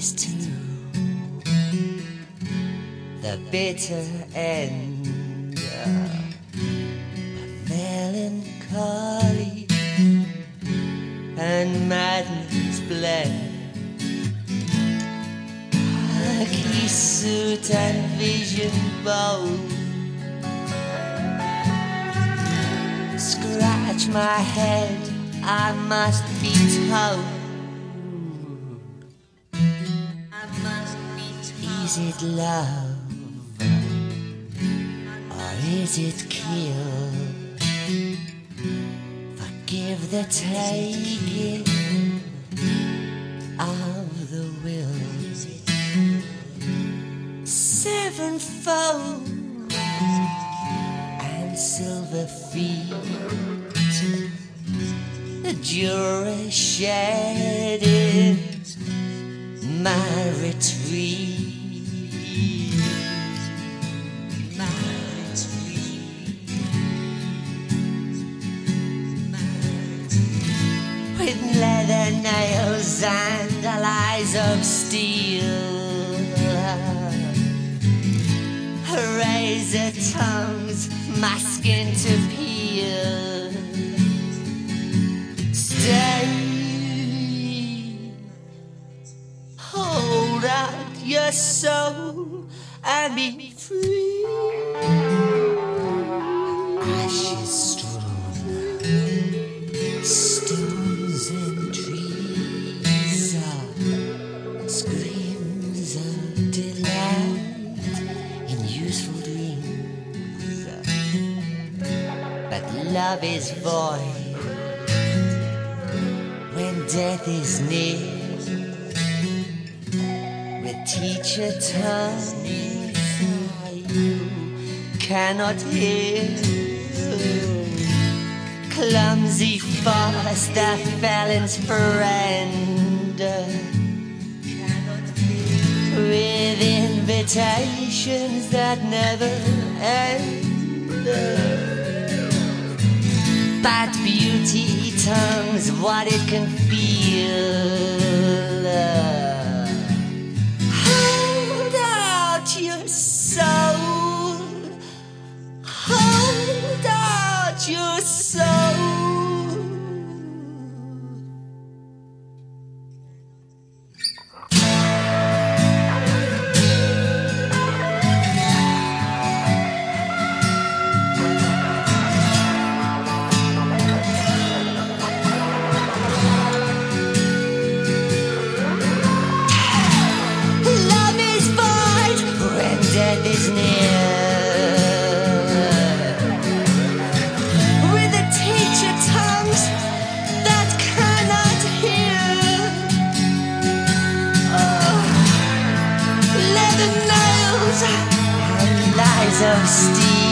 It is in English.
to the bitter end of melancholy and madness blend. Khaki suit and vision bold. Scratch my head, I must be told. Is it love or is it kill? Forgive the taking of the will. Sevenfold and silver feet. The jury shedding my retreat. With leather nails and allies of steel. Razor tongues, my skin to peel. Stay. Hold out your soul and be free. Love is void when death is near with teacher tongues you cannot hear. Clumsy the felon's friend. With invitations that never end. But beauty tongues what it can feel. Lies of steel.